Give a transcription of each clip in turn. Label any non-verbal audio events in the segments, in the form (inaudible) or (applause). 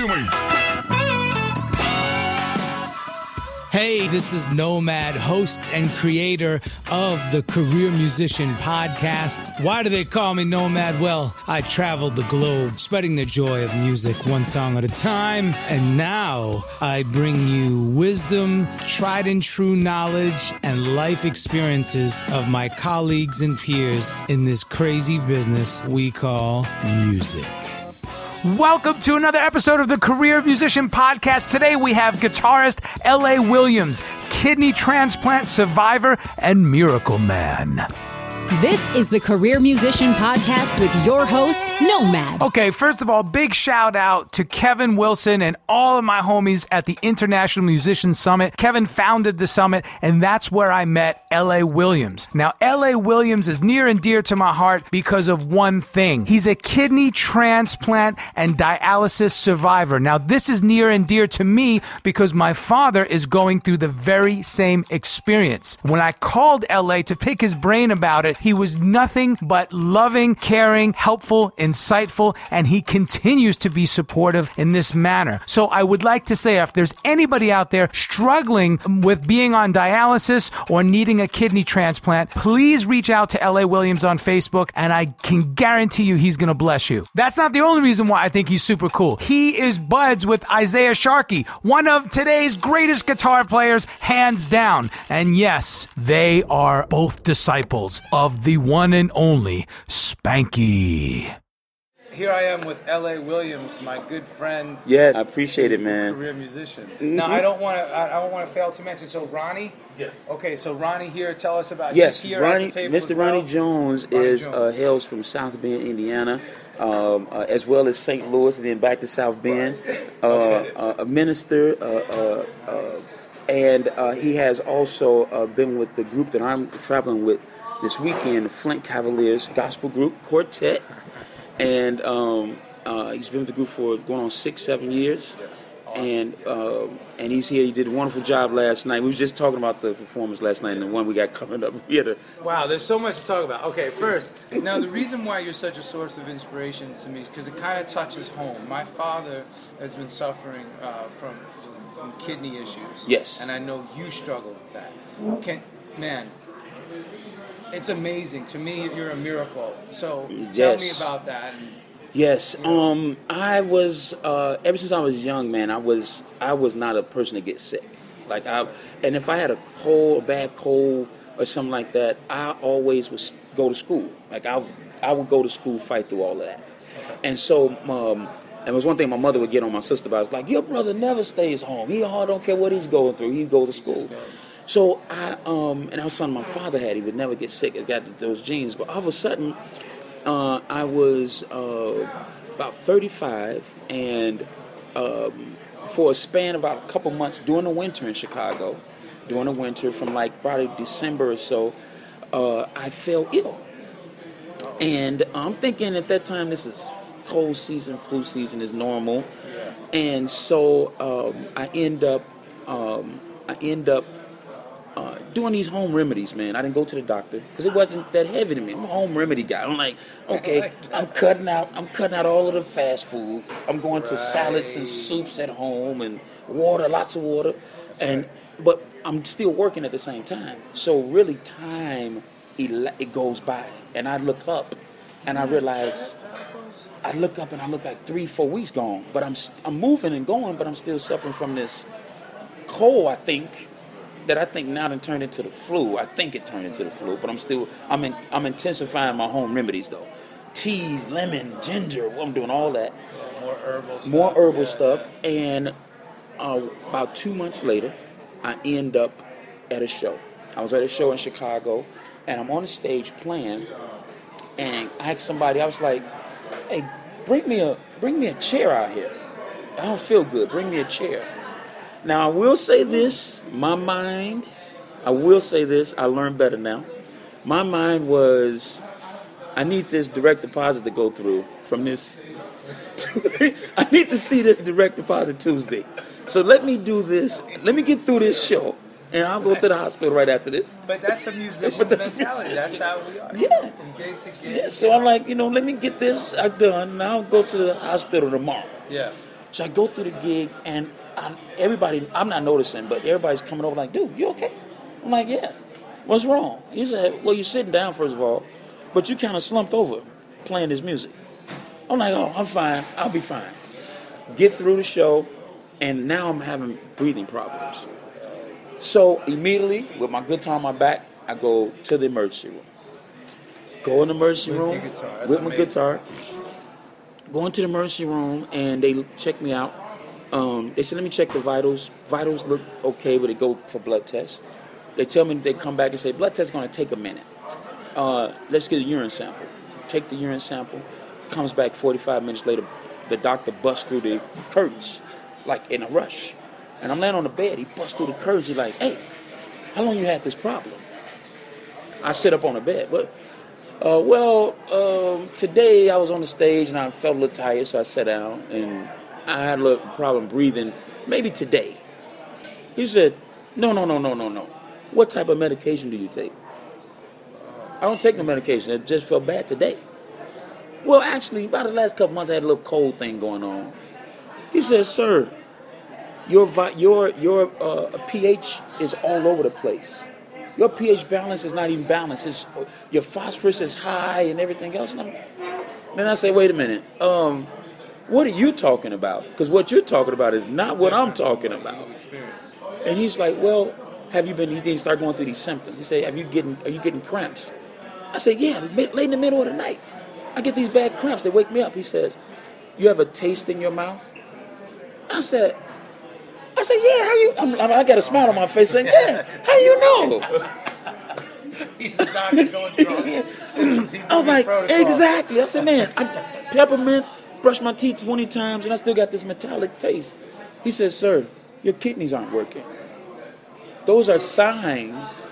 to me. Hey, this is Nomad, host and creator of the Career Musician Podcast. Why do they call me Nomad? Well, I traveled the globe spreading the joy of music one song at a time. And now I bring you wisdom, tried and true knowledge, and life experiences of my colleagues and peers in this crazy business we call music. Welcome to another episode of the Career Musician Podcast. Today we have guitarist L.A. Williams, kidney transplant survivor, and miracle man. This is the Career Musician Podcast with your host, Nomad. Okay, first of all, big shout out to Kevin Wilson and all of my homies at the International Musician Summit. Kevin founded the summit, and that's where I met L.A. Williams. Now, L.A. Williams is near and dear to my heart because of one thing. He's a kidney transplant and dialysis survivor. Now, this is near and dear to me because my father is going through the very same experience. When I called L.A. to pick his brain about it, he was nothing but loving, caring, helpful, insightful, and he continues to be supportive in this manner. So I would like to say if there's anybody out there struggling with being on dialysis or needing a kidney transplant, please reach out to LA Williams on Facebook and I can guarantee you he's going to bless you. That's not the only reason why I think he's super cool. He is buds with Isaiah Sharkey, one of today's greatest guitar players, hands down. And yes, they are both disciples of the one and only Spanky. Here I am with L.A. Williams, my good friend. Yeah, I appreciate it, man. Career musician. Now I don't want to. I don't want to fail to mention. So Ronnie. Yes. Okay, so Ronnie here. Tell us about. Yes, he's here Ronnie, at the table Mr. as well. Ronnie Jones Ronnie is Uh, hails from South Bend, Indiana, um, uh, as well as St. Louis, and then back to South Bend. (laughs) Uh, uh, a minister, uh, uh, uh, and uh, he has also uh, been with the group that I'm traveling with this weekend, the Flint Cavaliers Gospel Group Quartet, and um, uh, he's been with the group for going on six, seven years. And um, and he's here. He did a wonderful job last night. We was just talking about the performance last night and the one we got (laughs) coming up. We had a Wow, there's so much to talk about. Okay, first, now the reason why you're such a source of inspiration to me is because it kind of touches home. My father has been suffering uh, from, from kidney issues. Yes. And I know you struggle with that. Can, man, it's amazing. To me, you're a miracle. So tell me about that. Yes. Um, I was uh, ever since I was young, man. I was I was not a person to get sick. Like I, and if I had a cold, a bad cold, or something like that, I always would go to school. Like I, I would go to school, fight through all of that. And so, um, and it was one thing my mother would get on my sister about. It's like your brother never stays home. He all don't care what he's going through. He go to school. So I, um, and that was something my father had. He would never get sick. He got those genes. But all of a sudden, uh, I was uh, about 35, and um, for a span of about a couple months during the winter in Chicago, during the winter from like probably December or so, uh, I fell ill. And I'm thinking at that time this is cold season, flu season is normal, and so um, I end up um, I end up uh, doing these home remedies, man. I didn't go to the doctor because it wasn't that heavy to me. I'm a home remedy guy. I'm like, okay, I'm cutting out, I'm cutting out all of the fast food. I'm going to salads and soups at home and water, lots of water, and but I'm still working at the same time. So really, time it goes by, and I look up, and I realize. I look up and I look like three, four weeks gone, but I'm I'm moving and going, but I'm still suffering from this cold. I think that I think now done turned into the flu. I think it turned into the flu, but I'm still I'm in, I'm intensifying my home remedies though. Teas, lemon, ginger. Well, I'm doing all that. more herbal stuff. More herbal stuff, and uh, about two months later, I end up at a show. I was at a show in Chicago, and I'm on the stage playing, and I asked somebody. I was like, "Hey, bring me a bring me a chair out here. I don't feel good. Bring me a chair." Now I will say this: my mind. I will say this. I learned better now. My mind was, I need this direct deposit to go through from this. (laughs) I need to see this direct deposit Tuesday. So let me do this. Let me get through this show, and I'll go to the hospital right after this. But that's a musician that's mentality. That's how we are. Yeah. From gig to gig. Yeah, so I'm like, you know, let me get this done. Now I'll go to the hospital tomorrow. Yeah. So I go through the gig, and I'm, everybody, I'm not noticing, but everybody's coming over like, dude, you okay? I'm like, yeah. What's wrong? He said, well, you're sitting down, first of all, but you kind of slumped over playing this music. I'm like, oh, I'm fine. I'll be fine. Get through the show, and now I'm having breathing problems. So immediately, with my guitar on my back, I go to the emergency room. Go in the emergency With room with my guitar. Go into the emergency room, and they check me out. Um, they said, let me check the vitals. Vitals look okay, but they go for blood tests. They tell me they come back and say, blood test's to take a minute. Uh, let's get a urine sample. Take the urine sample. Comes back 45 minutes later. The doctor busts through the curtains, like in a rush. And I'm laying on the bed. He busts through the curtains. He's like, hey, how long you had this problem? I sit up on the bed. What? Uh, well, um, today I was on the stage and I felt a little tired, so I sat down and I had a little problem breathing. Maybe today. He said, no, no, no, no, no, no. What type of medication do you take? I don't take no medication. It just felt bad today. Well, actually, about the last couple months, I had a little cold thing going on. He says, "Sir, your your your uh, pH is all over the place. Your pH balance is not even balanced. It's, your phosphorus is high and everything else." And then I say, "Wait a minute. Um, what are you talking about? Because what you're talking about is not what I'm talking about." And he's like, "Well, have you been?" He didn't start going through these symptoms. He said, "Have you getting? Are you getting cramps?" I said, "Yeah, late in the middle of the night, I get these bad cramps. They wake me up." He says, "You have a taste in your mouth?" I said, "I said, yeah. How you?" I'm, I'm- I got a smile on my face saying, "Yeah. How you know?" (laughs) He's a doctor going through all these symptoms. He's I was like, protocol. exactly. I said, man, I peppermint, brush my teeth 20 times, and I still got this metallic taste. He says, sir, your kidneys aren't working. Those are signs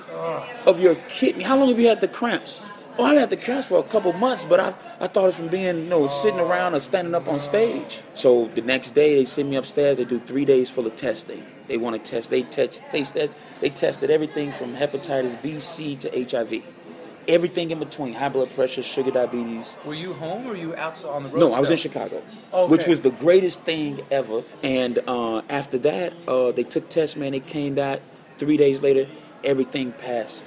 of your kidney. How long have you had the cramps? Oh, I had the cramps for a couple months, but I, I thought it from being, you know, sitting around or standing up on stage. So the next day they send me upstairs. They do three days full of testing. They want to test. They test. Taste that. They tested everything from hepatitis B, C to HIV. Everything in between: high blood pressure, sugar, diabetes. Were you home or were you outside on the road? No, I was in? Chicago, Okay. which was the greatest thing ever. And uh, after that, uh, they took tests, man. They came back three days later. Everything passed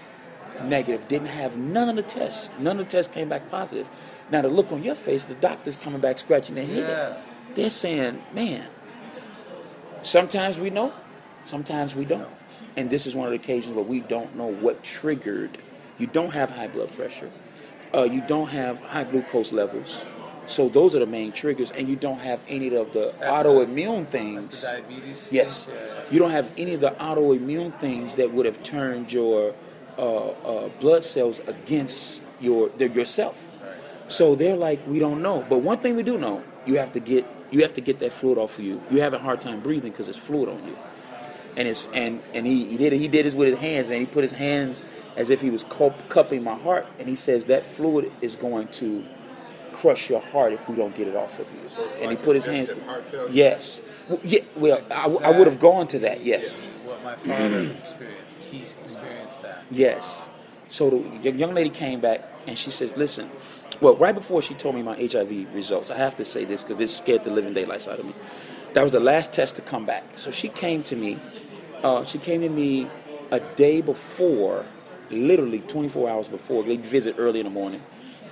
negative. Didn't have none of the tests. None of the tests came back positive. Now the look on your face, the doctor's coming back scratching their head. Yeah. They're saying, "Man, sometimes we know, sometimes we don't." And this is one of the occasions where we don't know what triggered. You don't have high blood pressure. Uh, you don't have high glucose levels. So those are the main triggers, and you don't have any of the That's autoimmune things. The diabetes. Yes. thing? Yeah. You don't have any of the autoimmune things that would have turned your uh, uh, blood cells against your the, yourself. So they're like, we don't know. But one thing we do know, you have to get you have to get that fluid off of you. You're having a hard time breathing because it's fluid on you. And it's and and he, he did it. He did this with his hands, man. He put his hands as if he was cupping my heart, and he says that fluid is going to crush your heart if we don't get it off of you. and he put his hands. congestive heart failure? Yes. Well, yeah. Well, I, I would have gone to that. Yes. What my father experienced, he's experienced that. Yes. So the young lady came back and she says, "Listen." Well, right before she told me my HIV results, I have to say this because this scared the living daylights out of me. That was the last test to come back. So she came to me. Uh, she came to me a day before, literally 24 hours before. They visit early in the morning.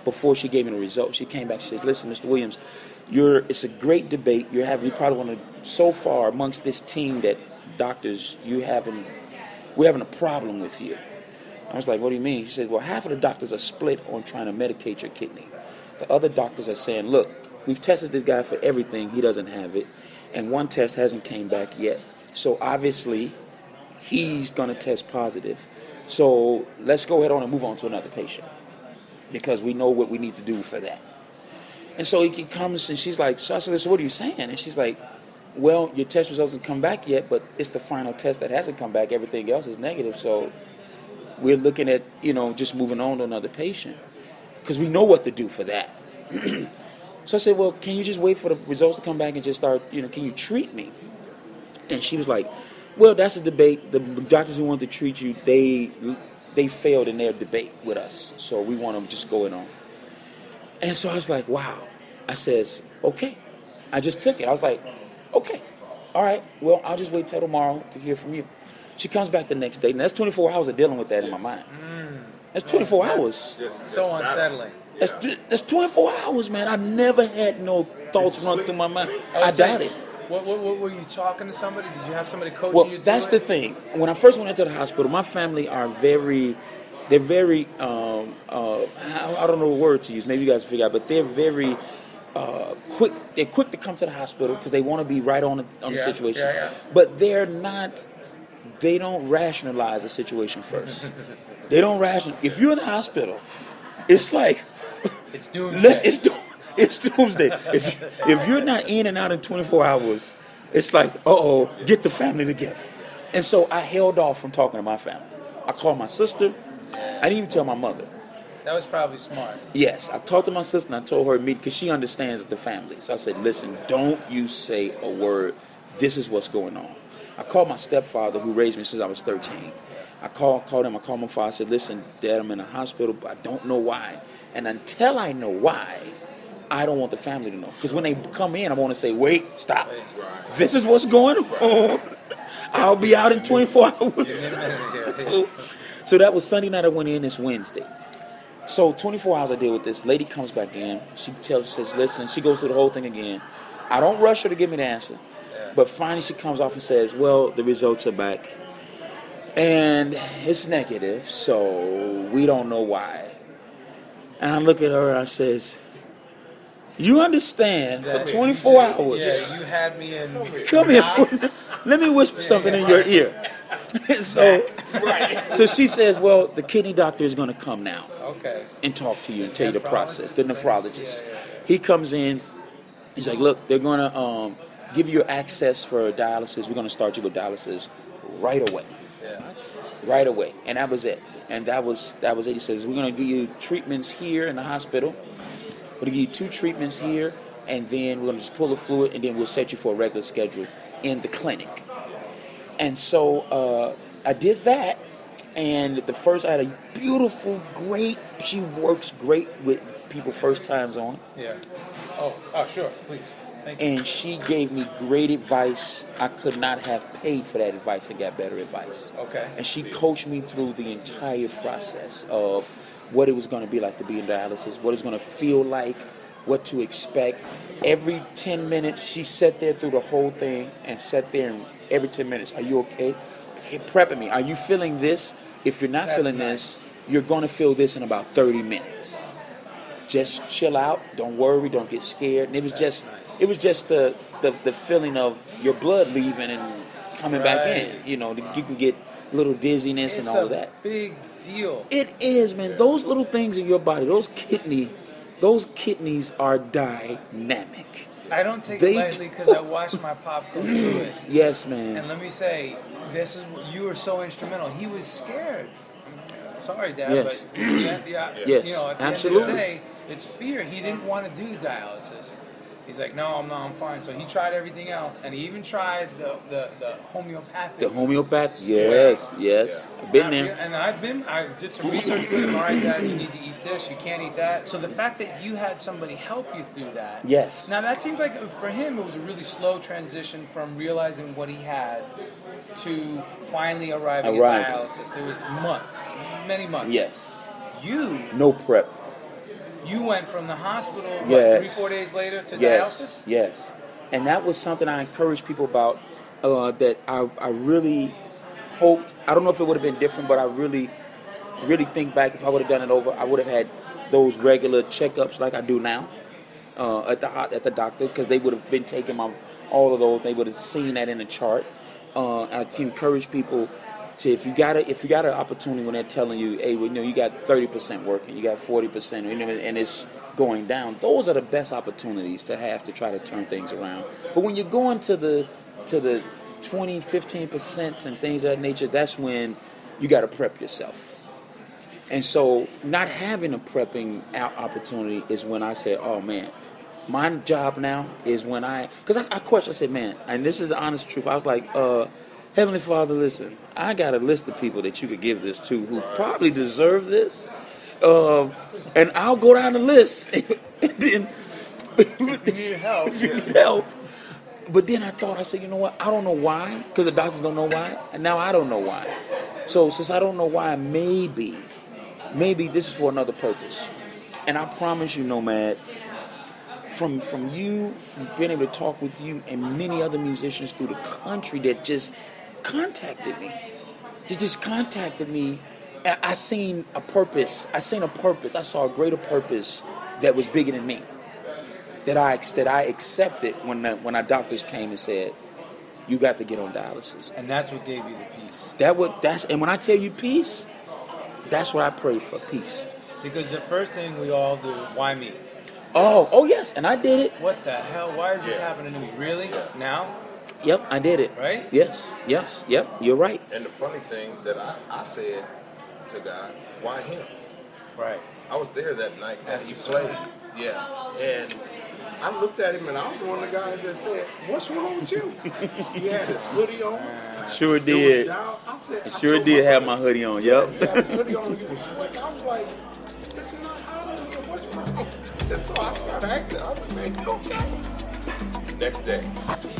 Before she gave me the results, she came back. She says, "Listen, Mr. Williams, you're. It's a great debate. You're having. You probably one of so far amongst this team that doctors you having. We're having a problem with you." I was like, what do you mean? He said, well, half of the doctors are split on trying to medicate your kidney. The other doctors are saying, look, we've tested this guy for everything. He doesn't have it. And one test hasn't came back yet. So obviously, he's going to test positive. So let's go ahead on and move on to another patient because we know what we need to do for that. And so he comes and she's like, so I said, so what are you saying? And she's like, well, your test results haven't come back yet, but it's the final test that hasn't come back. Everything else is negative. So we're looking at you know just moving on to another patient because we know what to do for that. (clears throat) so I said, well, can you just wait for the results to come back and just start? You know, can you treat me? And she was like, well, that's a debate. The doctors who want to treat you, they they failed in their debate with us, so we want them just going on. And so I was like, wow. I says, okay. I just took it. I was like, Okay. All right. Well, I'll just wait till tomorrow to hear from you. She comes back the next day, and that's 24 hours of dealing with that in my mind. That's 24 hours. So unsettling. That's, that's 24 hours, man. I never had no thoughts run through my mind. I was doubt like, it. What, what, what, were you talking to somebody? Did you have somebody coaching Well, you? through that's the thing. When I first went into the hospital, my family are very, they're very, um, uh, I, don't know what word to use. Maybe you guys figure out, but they're very uh, quick. They're quick to come to the hospital because they want to be right on the, on the situation. yeah, yeah. But they're not. They don't rationalize the situation first. (laughs) they don't ration. If you're in the hospital, it's like It's doomsday. Let's, it's, doom- it's doomsday. If, if you're not in and out in 24 hours, it's like, uh oh, get the family together. And so I held off from talking to my family. I called my sister. I didn't even tell my mother. that was probably smart. Yes, I talked to my sister and I told her immediately because she understands the family. So I said, listen, don't you say a word. This is what's going on. I called my stepfather who raised me since I was 13. I called, called him, I called my father, I said, listen, dad, I'm in a hospital, but I don't know why. And until I know why, I don't want the family to know. Because when they come in, I want to say, wait, stop. This is what's going on. (laughs) I'll be out in 24 (laughs) hours. (laughs) so, so that was Sunday night I went in, it's Wednesday. So 24 hours I deal with this. Lady comes back in. She tells, says, listen, she goes through the whole thing again. I don't rush her to give me the answer. But finally she comes off and says, well, the results are back. And it's negative, so we don't know why. And I look at her and I says, you understand for 24 hours. Yeah, you had me in. Come here. For, let me whisper something in your ear. (laughs) so, so she says, "Well, the kidney doctor is going to come now Okay. and talk to you and tell you the process." The right? nephrologist. Yeah, yeah. He comes in. He's like, "Look, they're going to um, give you access for dialysis. We're going to start you with dialysis right away, Yeah. right away." And that was it. And that was that was it. He says, "We're going to give you treatments here in the hospital. We're going to give you two treatments here, and then we're going to just pull the fluid, and then we'll set you for a regular schedule in the clinic." And so uh, I did that. And the first, I had a beautiful, great, she works great with people first times on. Yeah. Oh, oh, sure, please. Thank you. And she gave me great advice. I could not have paid for that advice and got better advice. Okay. And she coached me through the entire process of what it was going to be like to be in dialysis, what it's going to feel like, what to expect. Every 10 minutes, she sat there through the whole thing and sat there and every 10 minutes, are you okay? Prepping me. Are you feeling this? If you're not That's feeling nice. this, you're going to feel this in about 30 minutes. Just chill out. Don't worry. Don't get scared. And it was just, nice. it was just the, the the feeling of your blood leaving and coming back in. You know, you can get little dizziness and all that. big deal. It is, man. Those little things in your body, those kidney, those kidneys are dynamic. I don't take They it lightly because I watched my pop go through it. (clears throat) Yes, man. And let me say, this is you were so instrumental. He was scared. Sorry, Dad, Yes. but yeah, yeah, Yes, you know, at the end of absolutely. the day, it's fear. He didn't want to do dialysis. He's like, no, I'm not. I'm fine. So he tried everything else, and he even tried the the, the homeopathic. The homeopath. Yes, yes. Been Not there. real- And I've been, I did some research with him. All right, Dad, you need to eat this. You can't eat that. So the fact that you had somebody help you through that. Yes. Now that seemed like for him it was a really slow transition from realizing what he had to finally arriving Arriving. at dialysis. It was months, many months. Yes. You No prep. You went from the hospital what, Yes. three four days later to Yes, dialysis. yes, and that was something I encouraged people about. Uh, that I, I really hoped. I don't know if it would have been different, but I really, really think back if I would have done it over, I would have had those regular checkups like I do now uh, at the at the doctor because they would have been taking my all of those. They would have seen that in the chart. Uh, I to encourage people to if you got a, if you got an opportunity when they're telling you, hey, well, you know, you got thirty percent working, you got forty percent, you know, and it's going down. Those are the best opportunities to have to try to turn things around. But when you're going to the to the 20, 15 percent and things of that nature, that's when you got to prep yourself. And so, not having a prepping opportunity is when I said, "Oh man, my job now is when I." Because I, I question, I said, "Man," and this is the honest truth. I was like, uh, "Heavenly Father, listen, I got a list of people that you could give this to who probably deserve this, um, and I'll go down the list, (laughs) and then You need help. (laughs) if you need help, but then I thought I said, you know what? I don't know why because the doctors don't know why, and now I don't know why. So since I don't know why, maybe, maybe this is for another purpose. And I promise you, Nomad, from from you, from being able to talk with you and many other musicians through the country that just contacted me, that just contacted me. I, I seen a purpose. I seen a purpose. I saw a greater purpose that was bigger than me. That I that I accepted when the, when our doctors came and said, "You got to get on dialysis." And that's what gave you the peace. That what that's and when I tell you peace, that's what I pray for peace. Because the first thing we all do, why me? Oh, oh yes, and I did it. What the hell? Why is this happening to me? Really? Now? Yep, I did it. Right? Yes, yes, yep. You're right. And the funny thing that I, I said to God, why him? Right. I was there that night that As he played. Yeah. And I looked at him and I was one of the guys that said, What's wrong with you? he had his hoodie on. (laughs) Sure did. down. I said, I Sure told did my have my hoodie on. He Yep. had his hoodie on, he was sweating. I was like, It's not hot. What's wrong? And so I started asking, I was like, you okay? Next day.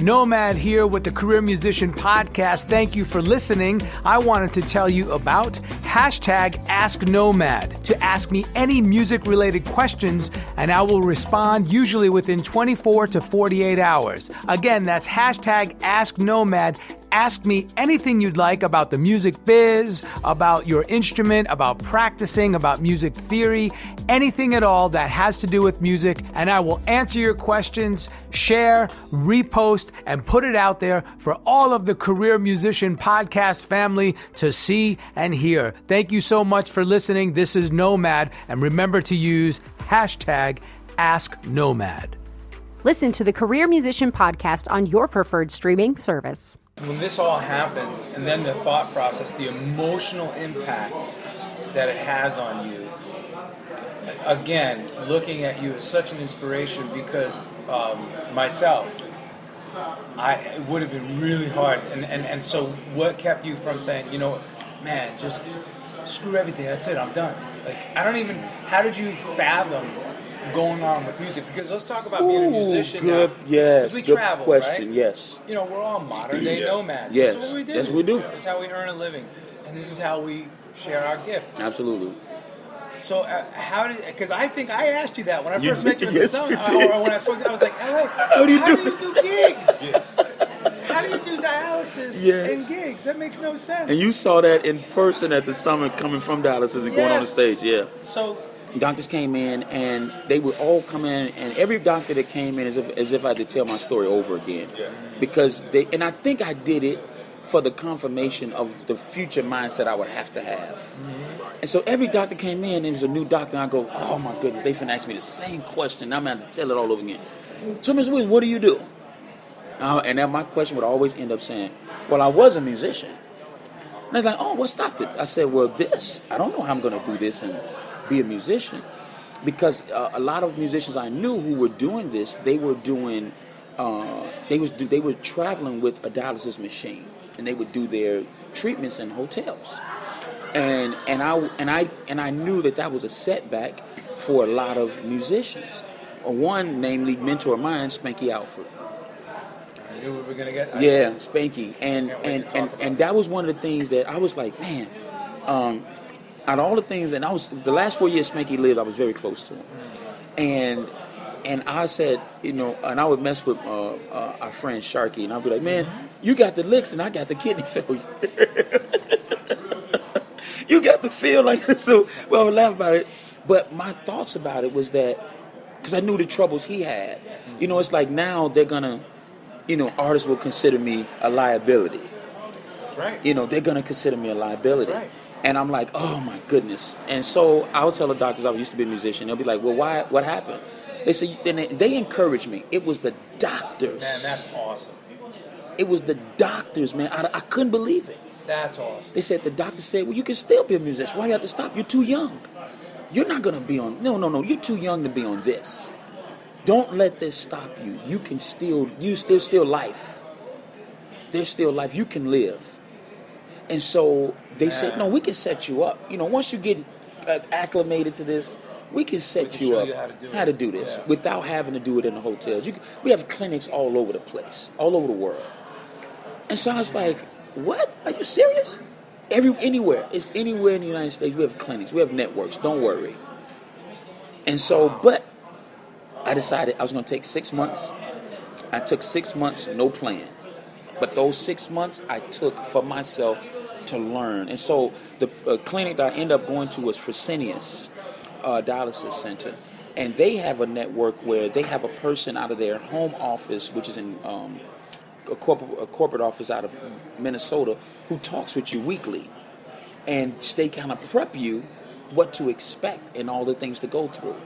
Nomad here with the Career Musician Podcast. Thank you for listening. I wanted to tell you about hashtag Ask Nomad to ask me any music related questions, and I will respond usually within 24 to 48 hours. Again, that's hashtag Ask Nomad. Ask me anything you'd like about the music biz, about your instrument, about practicing, about music theory, anything at all that has to do with music, and I will answer your questions, share, repost, and put it out there for all of the Career Musician Podcast family to see and hear. Thank you so much for listening. This is Nomad, and remember to use hashtag Ask Nomad. Listen to the Career Musician Podcast on your preferred streaming service. when this all happens and then the thought process the emotional impact that it has on you again looking at you as such an inspiration because um, myself I it would have been really hard and, and and so what kept you from saying you know man just screw everything that's it I'm done like I don't even how did you fathom going on with music because let's talk about being a Ooh, musician good, now. yes, we good travel question, right? yes. you know, we're all modern day Yes. nomads. Yes. What we do. Yes, we do. It's how we earn a living, and this is how we share our gift. Absolutely. So, uh, how did? Because I think I asked you that when I You first did, met you in the yes, summer, you uh, or when I spoke. to you, I was like, Alex, do you how do you do gigs? (laughs) How do you do dialysis Yes. and gigs? That makes no sense. And you saw that in person at the summit coming from dialysis and going on the stage, yeah. So, Doctors came in and they would all come in, and every doctor that came in as if, as if I had to tell my story over again. Because they, and I think I did it for the confirmation of the future mindset I would have to have. And so every doctor came in, and it was a new doctor, and I go, oh my goodness, they finna ask me the same question. I'm gonna have to tell it all over again. So, Ms. Williams, what do you do? Uh, and then my question would always end up saying, well, I was a musician. And they're like, oh, what stopped it? I said, well, this. I don't know how I'm going to do this and be a musician. Because uh, a lot of musicians I knew who were doing this, they were doing, uh, they was do, they were traveling with a dialysis machine, and they would do their treatments in hotels. And and I and I and I knew that that was a setback for a lot of musicians. Uh, One, namely, mentor of mine, Spanky Alford. I knew we were gonna get. Yeah, Spanky, and and and, and that was one of the things that I was like, man, um, out of all the things, and I was the last four years Spanky lived, I was very close to him, and and I said, you know, and I would mess with uh, uh, our friend Sharky, and I'd be like, man, you got the licks, and I got the kidney (laughs) failure. (laughs) you got the feel like so. Well, I would laugh about it, but my thoughts about it was that because I knew the troubles he had. You know, it's like now they're gonna, you know, artists will consider me a liability. Right. You know, they're gonna consider me a liability. Right. And I'm like, oh my goodness. And so I'll tell the doctors I used to be a musician. They'll be like, well, why? What happened? They say, they, they encouraged me. It was the doctors. Man, that's awesome. It was the doctors, man. I, I couldn't believe it. That's awesome. They said the doctor said, "Well, you can still be a musician. Why do you have to stop? You're too young. You're not gonna be on. No, no, no. You're too young to be on this. Don't let this stop you. You can still. You there's still life. There's still life. You can live." And so they said, "No, we can set you up. You know, once you get uh, acclimated to this, we can set We can you up you how to do it." this Yeah. without having to do it in the hotels. You, we have clinics all over the place, all over the world. And so I was like, "What? Are you serious? Every anywhere, it's anywhere in the United States. We have clinics, we have networks. Don't worry." And so, but I decided I was going to take six months. I took six months, no plan. But those six months I took for myself to learn. And so the uh, clinic that I ended up going to was Fresenius uh, Dialysis Center. And they have a network where they have a person out of their home office, which is in um, a, corporate, a corporate office out of Minnesota, who talks with you weekly. And they kind of prep you what to expect and all the things to go through.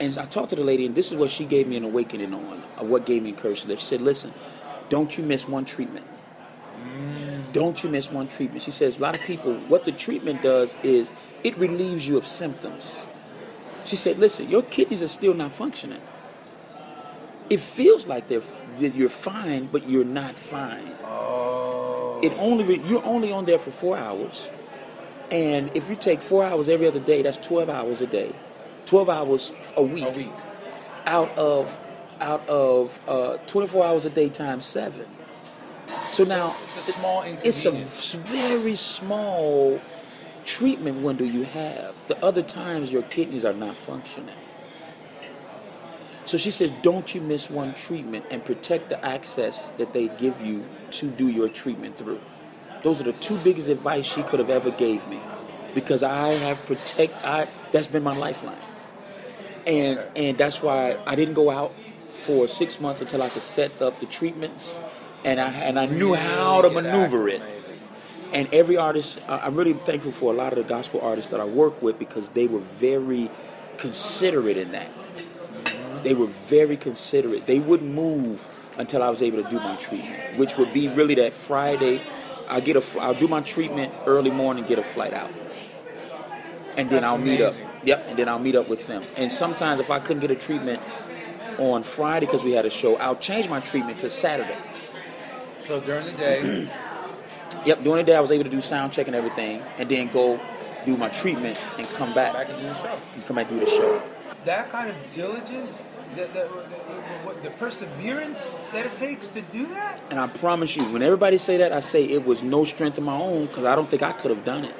And I talked to the lady, and this is what she gave me an awakening on, what gave me encouragement. She said, Listen, don't you miss one treatment. Don't you miss one treatment. She says, A lot of people, what the treatment does is it relieves you of symptoms. She said, Listen, your kidneys are still not functioning. It feels like they're, that you're fine, but you're not fine. Oh. It only re- you're only on there for four hours, and if you take four hours every other day, that's twelve hours a day, twelve hours a week. A week. Out of out of uh, twenty four hours a day times seven. So now It's a small it's a very small treatment window you have. The other times your kidneys are not functioning. So she says, don't you miss one treatment and protect the access that they give you to do your treatment through. Those are the two biggest advice she could have ever gave me, because I have protect. I that's been my lifeline, and and that's why I didn't go out for six months until I could set up the treatments, and I and I knew how to maneuver it. And every artist, I'm really thankful for a lot of the gospel artists that I work with because they were very considerate in that. They were very considerate. They wouldn't move until I was able to do my treatment, which would be really that Friday. I get a, I'll do my treatment early morning, get a flight out, and then That's I'll meet up. amazing. Yep, and then I'll meet up with them. And sometimes if I couldn't get a treatment on Friday because we had a show, I'll change my treatment to Saturday. So during the day, (clears throat) Yep, during the day I was able to do sound check and everything, and then go do my treatment and come back back and do the show. and come back and do the show. That kind of diligence, the, the, the, the, the perseverance that it takes to do that. And I promise you, when everybody say that, I say it was no strength of my own because I don't think I could have done it.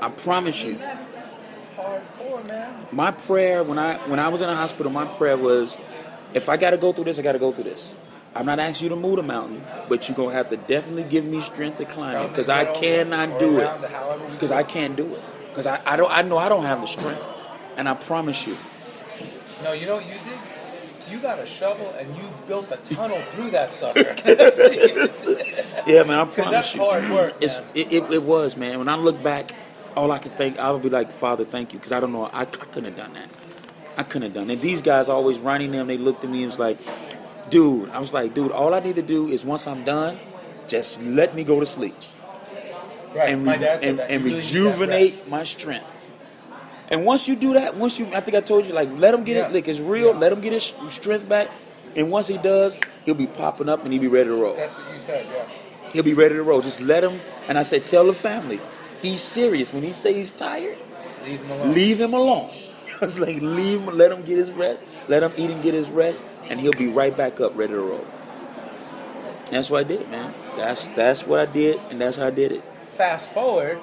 I promise you. That's hardcore, man. My prayer when I when I was in the hospital, my prayer was, if I got to go through this, I got to go through this. I'm not asking you to move the mountain, but you're gonna have to definitely give me strength to climb it because I cannot do it. Because I can't do it. Because I, I don't I know I don't have the strength, and I promise you. No, you know what you did? You got a shovel and you built a tunnel through that sucker. (laughs) (laughs) Yeah, man, I (laughs) promise you. Because that's you. hard work, It's it, it, it was, man. When I look back, all I could think, I would be like, Father, thank you, because I don't know, I, I couldn't have done that. I couldn't have done. it. And these guys always running them. They looked at me and was like, dude. I was like, dude, all I need to do is once I'm done, just let me go to sleep right. and, re- and, and really rejuvenate my strength. And once you do that, once you, I think I told you, like, let him get Yeah. it, like, it's real. Yeah. Let him get his strength back. And once he does, he'll be popping up and he'll be ready to roll. That's what you said, yeah. He'll be ready to roll. Just let him. And I said, tell the family, he's serious. When he say he's tired, Leave him alone. leave him alone. (laughs) I was like, leave him, let him get his rest, let him eat and get his rest, and he'll be right back up, ready to roll. That's what I did, man. That's that's what I did, and that's how I did it. Fast forward,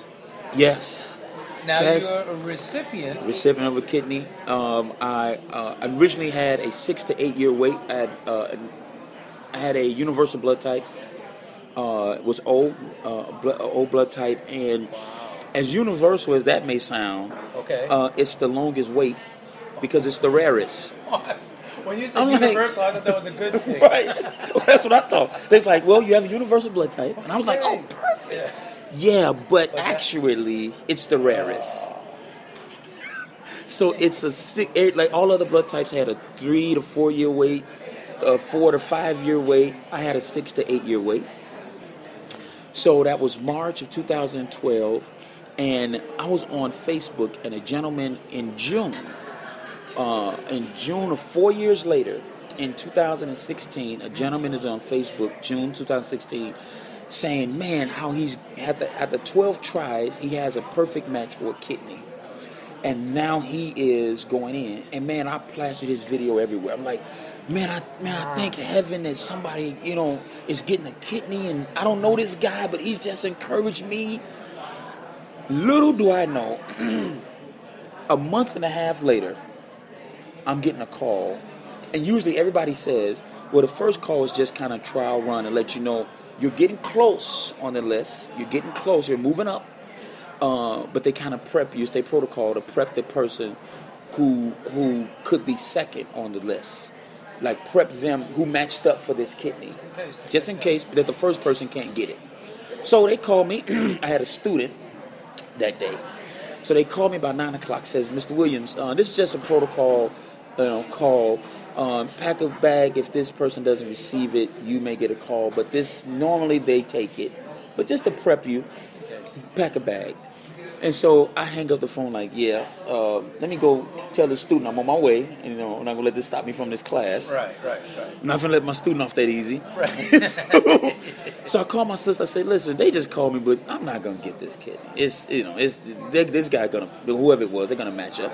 Yes. now Fast- you're a recipient. recipient of a kidney. Um, I uh, originally had a six to eight year wait. I had, uh, I had a universal blood type. Uh, it was O, uh, blood, O blood type, and as universal as that may sound, Okay. uh, it's the longest wait because it's the rarest. What? When you said I'm like- universal, I thought that was a good (laughs) thing. Right? That's what I thought. It's like, well, you have a universal blood type, and I was like, oh, perfect. Yeah. Yeah, but that- actually, it's the rarest. So it's a six, eight, like all other blood types had a three to four year wait, a four to five year wait. I had a six to eight year wait. So that was March of 2012, and I was on Facebook, and a gentleman in June, uh, in June of four years later, in 2016, a gentleman is on Facebook, June 2016, saying, "Man, how he's at the at the 12 tries, he has a perfect match for a kidney." and now he is going in. And man, I plastered his video everywhere. I'm like, man, I man, I thank heaven that somebody, you know, is getting a kidney, and I don't know this guy, but he's just encouraged me. Little do I know, (clears throat) a month and a half later, I'm getting a call, and usually everybody says, well, the first call is just kind of trial run and let you know you're getting close on the list, you're getting close, you're moving up. Uh, but they kind of prep you, it's their protocol to prep the person who who could be second on the list. Like prep them who matched up for this kidney. Just in case that the first person can't get it. So they called me. (clears throat) I had a student that day. So they called me about nine o'clock. Says, Mr. Williams, uh, this is just a protocol, you know, call. Um, pack a bag. If this person doesn't receive it, you may get a call. But this normally they take it. But just to prep you, pack a bag. And so I hang up the phone like, yeah, uh, let me go tell the student I'm on my way. And, you know, I'm not gonna let this stop me from this class. Right, right, right. I'm not gonna let my student off that easy. Right. (laughs) so, so I call my sister. I say, "Listen, they just called me, but I'm not gonna get this kid. It's you know, it's they, this guy gonna whoever it was, they're gonna match up."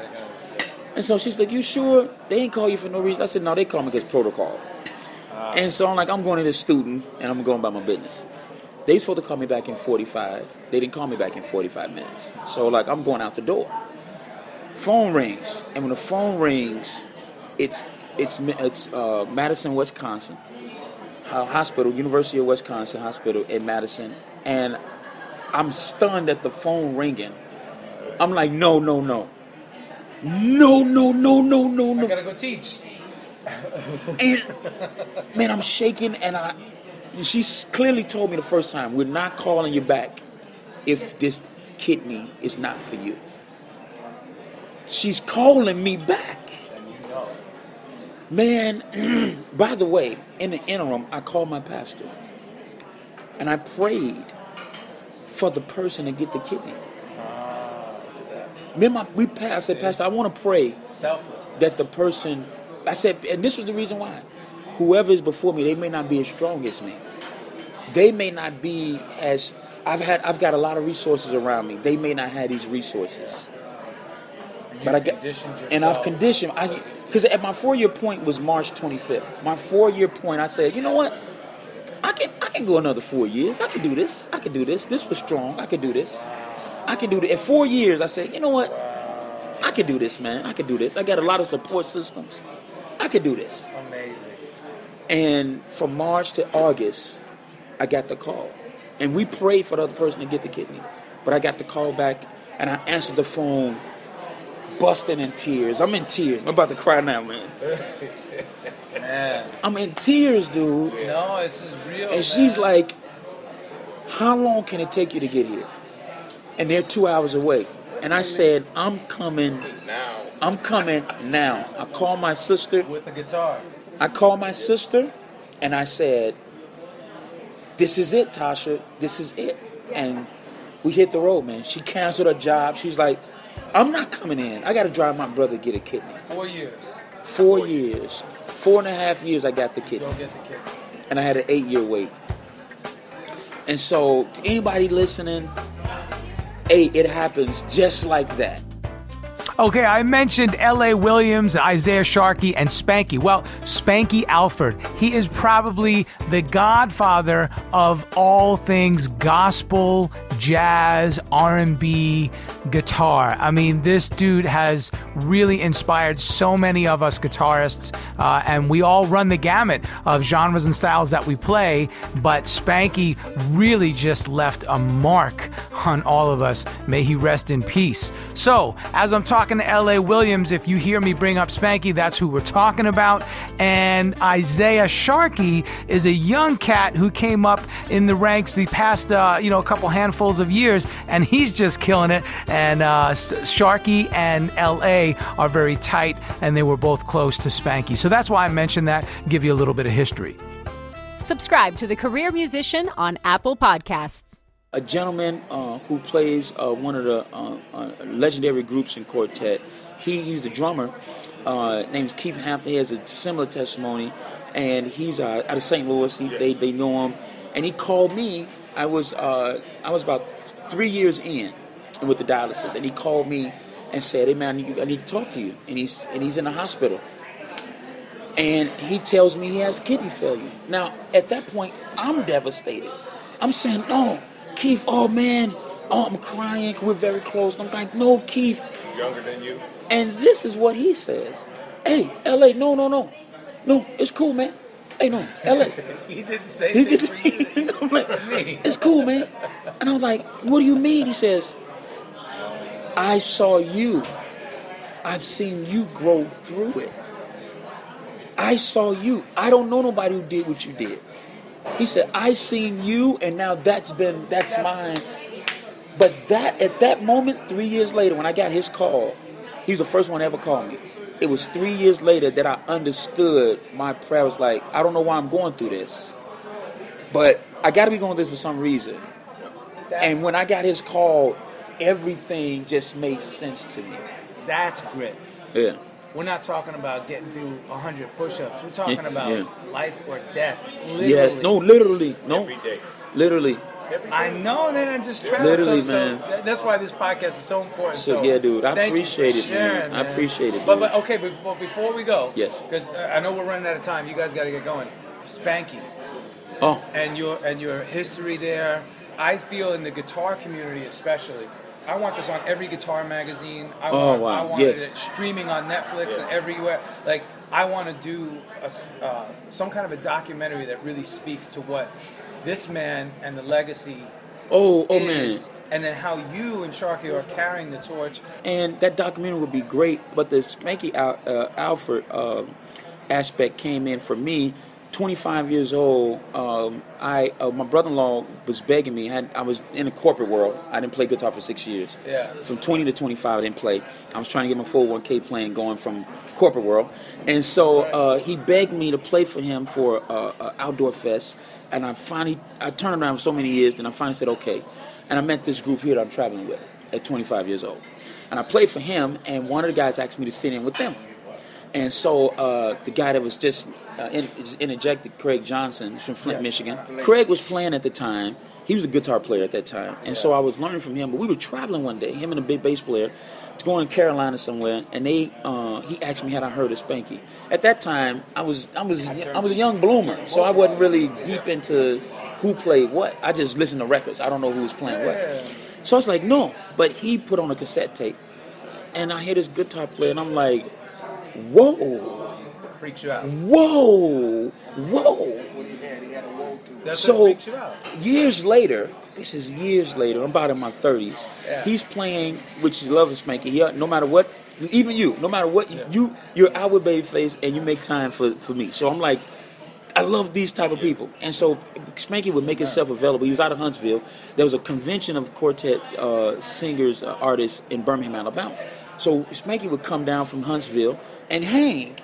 And so she's like, "You sure they ain't call you for no reason?" I said, "No, they call me because protocol." and so I'm like, "I'm going to this student, and I'm going about my business." They supposed to call me back in 45. They didn't call me back in 45 minutes. So like, I'm going out the door. Phone rings, and when the phone rings, it's it's it's uh, Madison, Wisconsin uh, hospital, University of Wisconsin Hospital in Madison, and I'm stunned at the phone ringing. I'm like, no, no, no, no, no, no, no, no, I no. gotta go teach. And man, I'm shaking, and I. She clearly told me the first time, we're not calling you back if this kidney is not for you. She's calling me back. And you know. Man, (clears throat) by the way, in the interim, I called my pastor and I prayed for the person to get the kidney. Me and my, we passed, I said, Pastor, I want to pray that the person, I said, and this was the reason why. Whoever is before me, they may not be as strong as me. They may not be as, I've had, I've got a lot of resources around me. They may not have these resources. But I got, and I've conditioned. I because at my four year point was March 25th. My four year point, I said, you know what? I can I can go another four years. I can do this. I can do this. This was strong. I can do this. I can do this. At four years, I said, you know what? I can do this, man. I can do this. I got a lot of support systems. I can do this. Amazing. And from March to August, I got the call. And we prayed for the other person to get the kidney. But I got the call back and I answered the phone, busting in tears. I'm in tears. I'm about to cry now, man. Man. (laughs) I'm in tears, dude. No, this is real. And she's like, How long can it take you to get here? And they're two hours away. And I said, I'm coming. Now, I'm coming now. I called my sister. with the guitar. I called my sister and I said, This is it, Tasha. This is it. And we hit the road, man. She canceled her job. She's like, I'm not coming in. I got to drive my brother to get a kidney. Four years. Four years. Four and a half years I got the kidney. Go get the kid. And I had an eight year wait. And so, to anybody listening, hey, it happens just like that. Okay, I mentioned L.A. Williams, Isaiah Sharkey, and Spanky. Well, Spanky Alford, he is probably the godfather of all things gospel, jazz, R&B, guitar. I mean, this dude has really inspired so many of us guitarists, uh, and we all run the gamut of genres and styles that we play. But Spanky really just left a mark on all of us. May he rest in peace. So, as I'm talking to L.A. Williams, if you hear me bring up Spanky, that's who we're talking about. And Isaiah Sharkey is a young cat who came up in the ranks the past, uh, you know, a couple handfuls of years, and he's just killing it. And uh, S- Sharkey and L.A. are very tight, and they were both close to Spanky. So that's why I mentioned that, give you a little bit of history. Subscribe to The Career Musician on Apple Podcasts. a gentleman uh, who plays uh, one of the uh, uh, legendary groups in quartet. He, he's the drummer. Uh, name's Keith Hampton. He has a similar testimony, and he's uh, out of St. Louis. He, they they know him, and he called me. I was uh, I was about three years in with the dialysis, and he called me and said, "Hey man, I need, I need to talk to you." And he's and he's in the hospital. And he tells me he has kidney failure. Now, at that point, I'm devastated. I'm saying, "No, Keith. Oh man, oh I'm crying. We're very close." I'm like, "No, Keith." Younger than you? And this is what he says. Hey, LA, no, no, no. No, it's cool, man. Hey, no, LA. (laughs) He did the same He thing for you. (laughs) For me. (laughs) it's cool, man. And I was like, what do you mean? He says, I saw you. I've seen you grow through it. I saw you. I don't know nobody who did what you did. He said, I seen you, and now that's been that's mine. But that at that moment, three years later, when I got his call, he was the first one to ever call me. It was three years later that I understood my prayer was like, I don't know why I'm going through this. But I gotta be going through this for some reason. That's, And when I got his call, everything just made sense to me. that's grit. Yeah. We're not talking about getting through 100 push-ups. We're talking about yeah. life or death. Literally. Yes. No, literally. No. Every day. Literally. I know, and then I just travel. Literally, so, so man. that- that's why this podcast is so important. So, So, yeah, dude, I appreciate for it, man. sharing, I appreciate it, But, dude. but okay, but, but before we go, Yes. because uh, I know we're running out of time. You guys got to get going. Spanky Oh, and your and your history there. I feel in the guitar community especially. I want this on every guitar magazine. I Oh, want, wow. I want Yes. it streaming on Netflix and everywhere. Like I want to do a uh, some kind of a documentary that really speaks to what this man and the legacy oh, oh man. is, and then how you and Sharky are carrying the torch. and that documentary would be great. But the Spanky Al, uh, Alford uh, aspect came in for me. 25 years old, um, I uh, my brother-in-law was begging me. I, had, I was in the corporate world. I didn't play guitar for six years. Yeah. From 20 to 25, I didn't play. I was trying to get my 401k plan going from corporate world, and so uh, he begged me to play for him for uh, outdoor fest. And I finally, I turned around for so many years, and I finally said okay. And I met this group here that I'm traveling with at 25 years old. And I played for him, and one of the guys asked me to sit in with them. And so uh, the guy that was just uh, in, interjected, Craig Johnson from Flint, Yes. Michigan. Craig was playing at the time. He was a guitar player at that time, and so I was learning from him. But we were traveling one day, him and a big bass player, to go in Carolina somewhere, and they uh, he asked me had I heard of Spanky. At that time, I was I was I was a young bloomer, so I wasn't really deep into who played what. I just listened to records. I don't know who was playing what. So I was like, no, but he put on a cassette tape, and I hear this guitar player, and I'm like, whoa, Freaks you out. whoa, whoa. That's So- freaks you out. Years later, this is years later. I'm about in my 30s. Yeah. He's playing, which you love Spanky. He, no matter what, even you, no matter what, you you're out with Babyface, and you make time for for me. So I'm like, I love these type of people. And so Spanky would make himself available. He was out of Huntsville. There was a convention of quartet uh, singers, uh, artists in Birmingham, Alabama. So Spanky would come down from Huntsville and hang.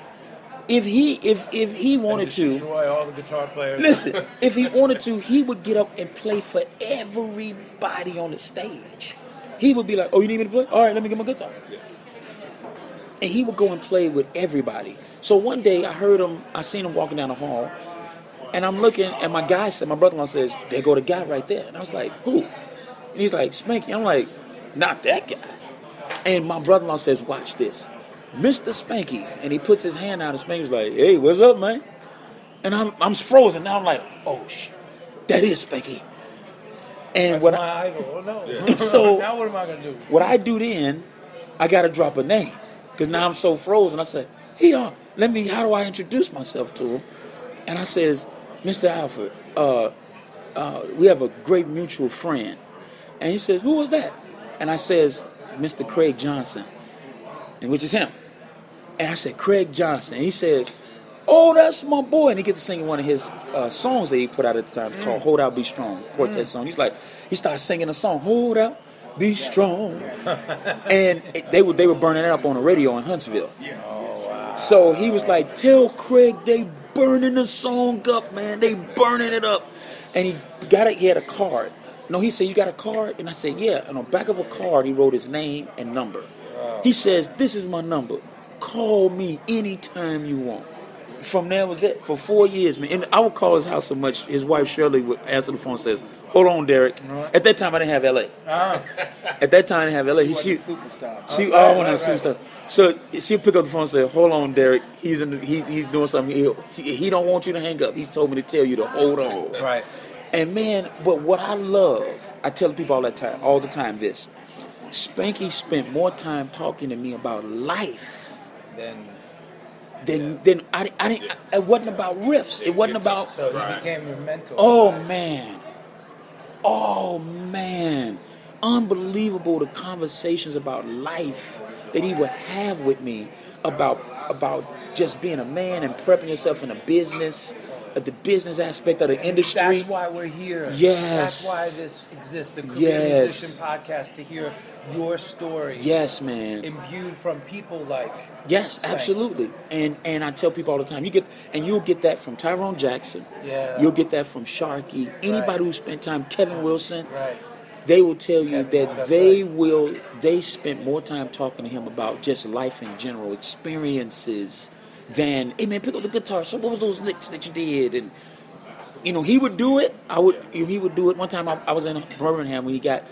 If he if if he wanted to, destroy all the guitar players. Listen, (laughs) if he wanted to, he would get up and play for everybody on the stage. He would be like, "Oh, you need me to play? All right, let me get my guitar." And he would go and play with everybody. So one day, I heard him. I seen him walking down the hall, and I'm looking, and my guy said, my brother-in-law says, "There go the guy right there." And I was like, "Who?" And he's like, "Spanky." I'm like, "Not that guy." And my brother-in-law says, "Watch this, Mr. Spanky." And he puts his hand out, and Spanky's like, "Hey, what's up, man?" And I'm I'm frozen. Now I'm like, "Oh sh, that is Spanky." And That's what my I, idol. Oh no. (laughs) (laughs) So- now what am I gonna do? what I do then, I gotta drop a name because now I'm so frozen. I said, "Hey, uh, let me. How do I introduce myself to him?" And I says, "Mr. Alford, uh, uh, we have a great mutual friend." And he says, "Who was that?" And I says, "Mr. Craig Johnson," and which is him. And I said, "Craig Johnson." And he says, "Oh, that's my boy." And he gets to singing one of his uh, songs that he put out at the time Mm. called "Hold Out, Be Strong" quartet song. He's like, he starts singing a song, "Hold Out, Be Strong," (laughs) and it- they were they were burning it up on the radio in Huntsville. Yeah. So he was like, "Tell Craig they burning the song up, man. They burning it up." And he got it. He had a card. No, he said, "You got a card?" And I said, "Yeah." And on the back of a card, he wrote his name and number. He says, "This is my number. Call me anytime you want." from there was it for four years, man. And I would call his house so much. His wife Shirley would answer the phone, and says, "Hold on, Derek." At that time, I didn't have L.A. Ah, At that time, I didn't have L.A. She, a superstar. she, Oh, right, right, right. stuff. So she'll pick up the phone and say, "Hold on, Derek. He's in. The, he's he's doing something. He, he he don't want you to hang up. He's told me to tell you to hold on." Right. And man, but what I love, I tell people all that time, all the time, this. Spanky spent more time talking to me about life than than than I, I didn't. It wasn't about riffs. It wasn't about. so he became your mentor. Oh man. Oh man. Unbelievable the conversations about life that he would have with me about about just being a man and prepping yourself in a business, uh, the business aspect of the industry. That's why we're here. Yes. That's why this exists, the Career Yes. Musician Podcast, to hear your story. Yes, man. Imbued from people like. Yes, Spank. absolutely. And and I tell people all the time, you get and you'll get that from Tyrone Jackson. Yeah. You'll get that from Sharkey. Anybody Right. who spent time, Kevin Wilson. Right. They will tell you that they right. will they spent more time talking to him about just life in general, experiences, than hey man, pick up the guitar. So what was those licks that you did? And you know, he would do it. I would. He would do it. One time, I, I was in Birmingham when he got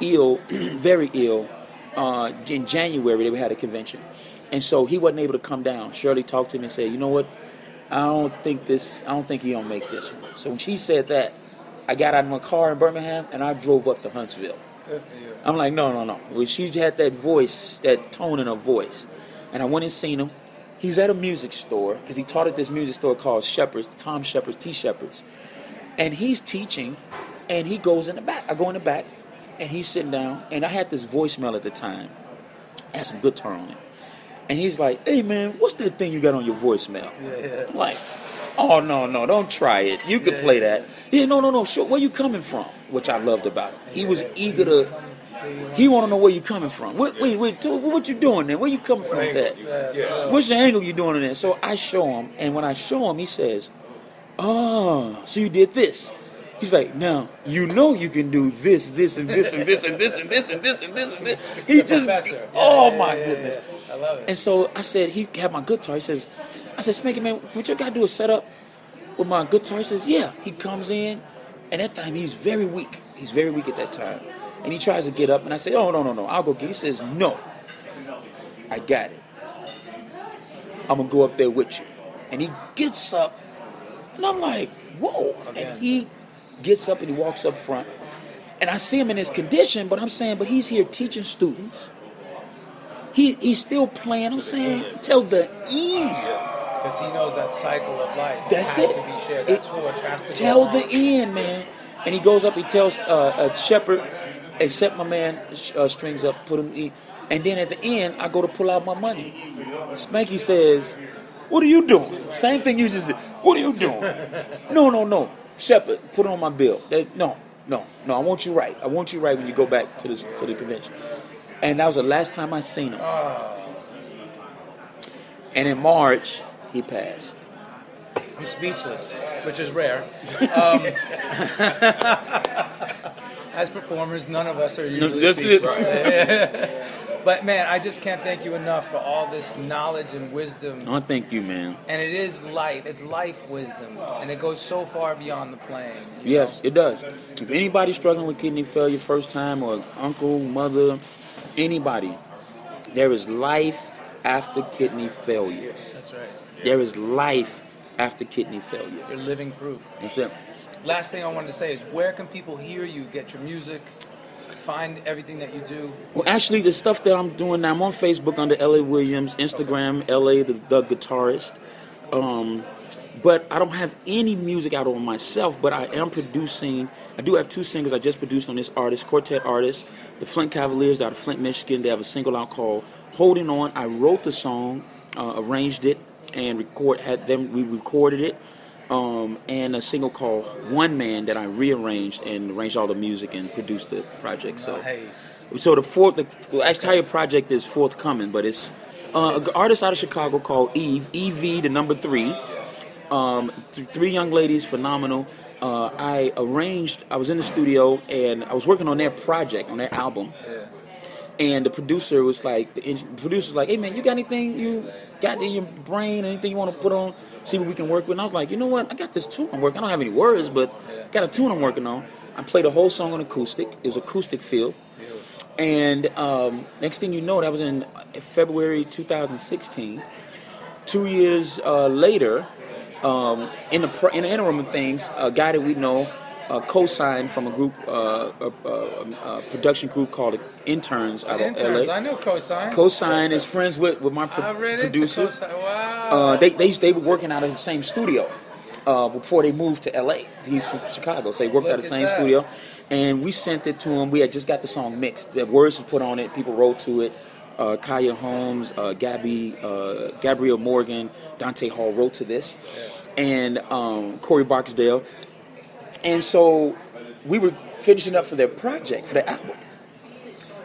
ill, (clears throat) very ill, uh, in January. They had a convention, and so he wasn't able to come down. Shirley talked to me and said, "You know what? I don't think this. I don't think he gonna make this one." So when she said that, I got out of my car in Birmingham and I drove up to Huntsville. I'm like, no, no, no. Well, she had that voice, that tone in her voice. And I went and seen him. He's at a music store because he taught at this music store called Shepherd's, Tom Shepherd's, T Shepherd's. And he's teaching, and he goes in the back. I go in the back, and he's sitting down. And I had this voicemail at the time, had some guitar on it. And he's like, hey, man, what's that thing you got on your voicemail? I'm like, oh, no, no, don't try it. You could play that. Yeah, no, no, no, sure. Where you coming from? Which I loved about it. He was eager to. He want to know where you coming from. Wait, wait, wait. What you doing there? Where you coming from with that? What's the angle you doing in there? So I show him, and when I show him, he says, "Oh, so you did this." He's like, "Now you know you can do this, this, and this, and this, and this, and this, and this, and this, and this." He The just, professor. oh Yeah, my yeah, yeah, goodness. yeah. I love it. And so I said, he had my guitar. He says, I said, Spanky man, what you gotta do is set up with my guitar. He says, yeah. He comes in, and that time he's very weak. He's very weak at that time. And he tries to get up, and I say, oh, no, no, no, I'll go get it. He says, no, I got it. I'm gonna go up there with you. And he gets up, and I'm like, whoa. And he gets up and he walks up front. And I see him in his condition, but I'm saying, but he's here teaching students. He, he's still playing. I'm saying, till the end. Because he knows that cycle of life That's has it. to be shared. It- That torch has to Till the end, man. And he goes up. He tells uh, uh, Shepherd, "Hey, set my man uh, strings up. Put him." In. And then at the end, I go to pull out my money. Spanky says, "What are you doing?" Same thing you just did. What are you doing? (laughs) no, no, no. Shepherd, put it on my bill. That- no, no, no. I want you right. I want you right when you go back to the to the convention. And that was the last time I seen him. And in March, he passed. I'm speechless, which is rare. (laughs) Um, (laughs) as performers, none of us are usually speechless. (laughs) but man, I just can't thank you enough for all this knowledge and wisdom. Oh, thank you, man. And it is life. It's life wisdom, and it goes so far beyond the playing. Yes, it does. If anybody's struggling with kidney failure first time, or uncle, mother, anybody, there is life after kidney failure. That's right. There is life after kidney failure. You're living proof. That's it. Last thing I wanted to say is, where can people hear you, get your music, find everything that you do? Well, actually, the stuff that I'm doing now, I'm on Facebook under LA Williams, Instagram LA the, the guitarist. Um, but I don't have any music out on myself. But I am producing. I do have two singles I just produced on this artist, quartet artist, the Flint Cavaliers out of Flint, Michigan. They have a single out called "Holding On." I wrote the song, uh, arranged it, and record had them. We recorded it. Um, and a single called One Man that I rearranged and arranged all the music and produced the project. So Nice. so the fourth, the, the entire project is forthcoming, but it's uh, an artist out of Chicago called Eve, EV, the number three. Um, th- three young ladies, phenomenal. Uh, I arranged. I was in the studio and I was working on their project, on their album, And the producer was like, the eng- producer was like, "Hey man, you got anything you got in your brain? Anything you want to put on? See what we can work with." And I was like, "You know what? I got this tune I'm working. I don't have any words, but got a tune I'm working on. I played a whole song on acoustic. It was acoustic feel. And um, next thing you know, that was in February 2016. Two years uh, later, um, in the in the interim of things, a guy that we know uh, co-signed from a group, uh, a, production group called Interns out Interns, of LA. I know co-sign. Co-signed is friends with, with my pro- I read into producer. Cosign. Wow. Uh, they, they they were working out of the same studio uh, before they moved to LA. He's from Chicago, so they worked out of the same that. studio. And we sent it to him. We had just got the song mixed. The words were put on it. People wrote to it. Uh, Kaya Holmes, uh, Gabby, uh, Gabrielle Morgan, Dante Hall wrote to this, and um, Corey Barksdale. And so we were finishing up for their project, for their album.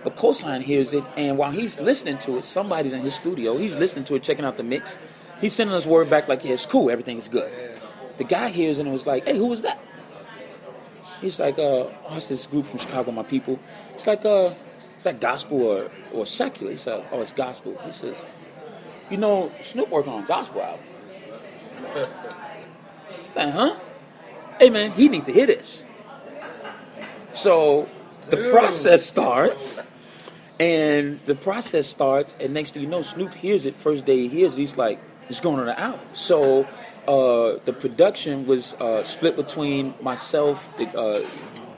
But Cosign hears it, and while he's listening to it, somebody's in his studio. He's listening to it, checking out the mix. He's sending us word back like, yeah, it's cool, everything's good. The guy hears it and was like, hey, who was that? He's like, uh, oh, it's this group from Chicago, my people. It's like, uh, it's like gospel or, or secular. He said, oh, it's gospel. He says, you know, Snoop working on gospel album. (laughs) like, huh? Hey, man, he need to hear this. So the Dude. process starts, and the process starts, and next thing you know, Snoop hears it. First day he hears it, he's like, "It's going on the album." So uh, the production was uh, split between myself, the uh,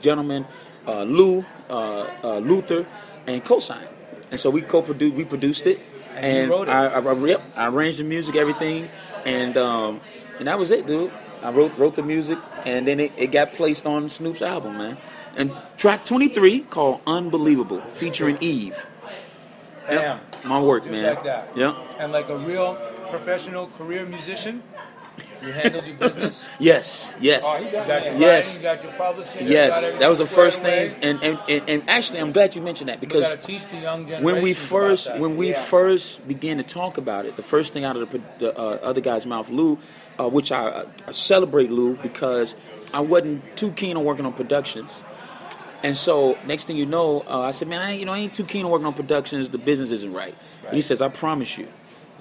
gentleman, uh, Lou, uh, uh, Luther, and Cosign, and so we co-produced, we produced it, And and, wrote it. I, I, I, I arranged the music, everything, and um, and that was it, dude. I wrote wrote the music, and then it, it got placed on Snoop's album, man. And track 23 called "Unbelievable" featuring Eve. Bam. My work, Just man. like that. Yep. And like a real professional career musician, you handled your business. Yes. Yes. Oh, you got Yes. writing, you got your publishing. you got Yes, that was the first away. things, and and, and and actually, I'm glad you mentioned that because gotta teach the young when we first when we yeah. first began to talk about it, the first thing out of the, the uh, other guy's mouth, Lou, uh, which I, I celebrate Lou because I wasn't too keen on working on productions, and so next thing you know, uh, I said, man, I you know, I ain't too keen on working on productions. The business isn't right. And he says, I promise you,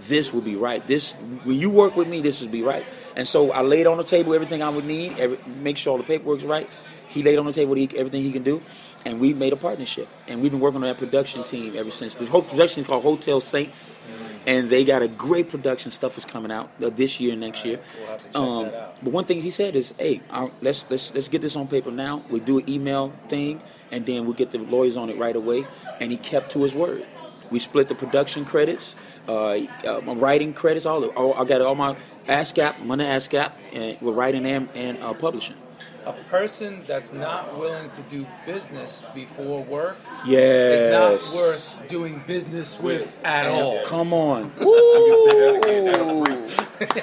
this will be right. This when you work with me, this will be right. And so I laid on the table everything I would need, every, make sure all the paperwork's right. He laid on the table he, everything he can do, and we made a partnership. And we've been working on that production team ever since. The whole production is called Hotel Saints, and they got a great production. Stuff is coming out uh, this year and next year. We'll have to check Um, but one thing he said is, "Hey, let's let's let's get this on paper now. We do an email thing, and then we'll get the lawyers on it right away." And he kept to his word. We split the production credits, uh, uh, my writing credits. All, the, all I got all my ASCAP, I'm under ASCAP, and with writing and, and uh, publishing. a person that's not willing to do business before work Yes, is not worth doing business with at all. Come on, (laughs) (laughs)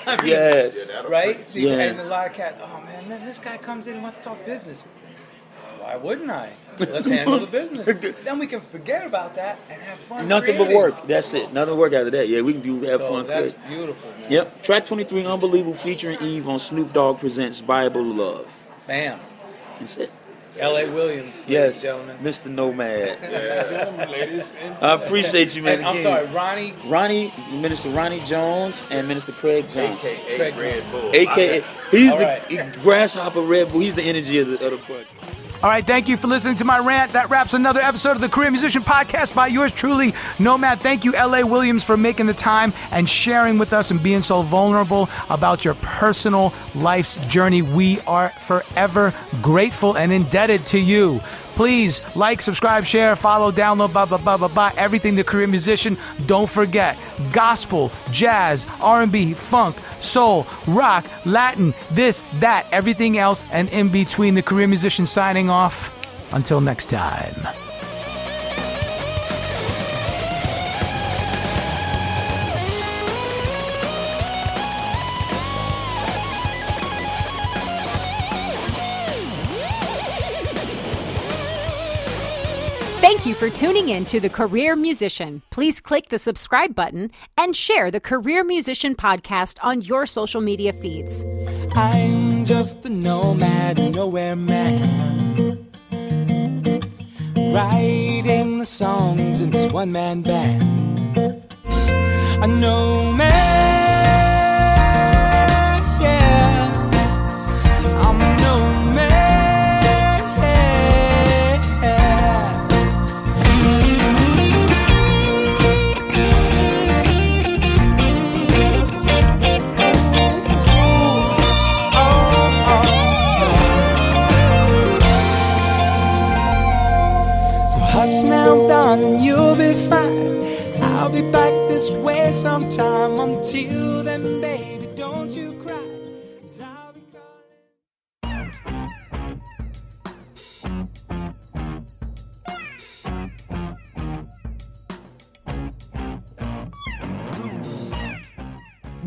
I mean, yes, right? Yes. And a lot of cats, oh man, man, this guy comes in and wants to talk business. Why wouldn't I? (laughs) Let's handle the business. (laughs) then we can forget about that and have fun. nothing but work. That's it. Nothing but work out of that. Yeah, we can do have So fun. that's creating. beautiful, man. Yep. Track 23, Unbelievable, featuring Eve on Snoop Dogg Presents Bible Love. Bam. That's it. L.A. Williams, ladies Yes, and gentlemen. Mr. Nomad. (laughs) Gentlemen, ladies, I appreciate you, man. And I'm again. sorry, Ronnie. Ronnie, Minister Ronnie Jones, and Minister Craig Johnson. AKA Craig Red Bull. AKA, he's All the right. grasshopper Red Bull. He's the energy of the, of the bunch. All right, thank you for listening to my rant. That wraps another episode of the Career Musician Podcast by yours truly, Nomad. Thank you, LA Williams, for making the time and sharing with us and being so vulnerable about your personal life's journey. We are forever grateful and indebted to you. Please like, subscribe, share, follow, download, blah blah blah blah blah. Everything the career musician. Don't forget gospel, jazz, R&B, funk, soul, rock, Latin, this, that, everything else, and in between. The career musician signing off. Until next time. Thank you for tuning in to The Career Musician. Please click the subscribe button and share the Career Musician podcast on your social media feeds. I'm just a nomad, nowhere man. writing the songs in this one man band. I know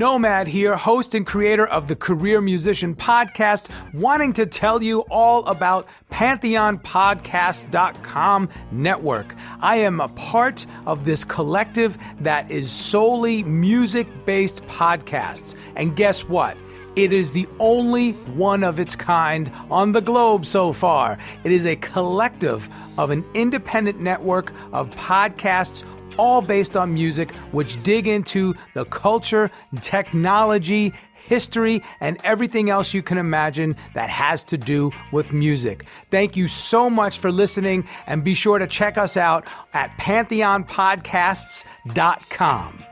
Nomad here, host and creator of the Career Musician Podcast, wanting to tell you all about PantheonPodcast.com network. I am a part of this collective that is solely music based podcasts. And guess what? It is the only one of its kind on the globe so far. It is a collective of an independent network of podcasts all based on music, which dig into the culture, technology, history, and everything else you can imagine that has to do with music. Thank you so much for listening, and be sure to check us out at pantheonpodcasts.com.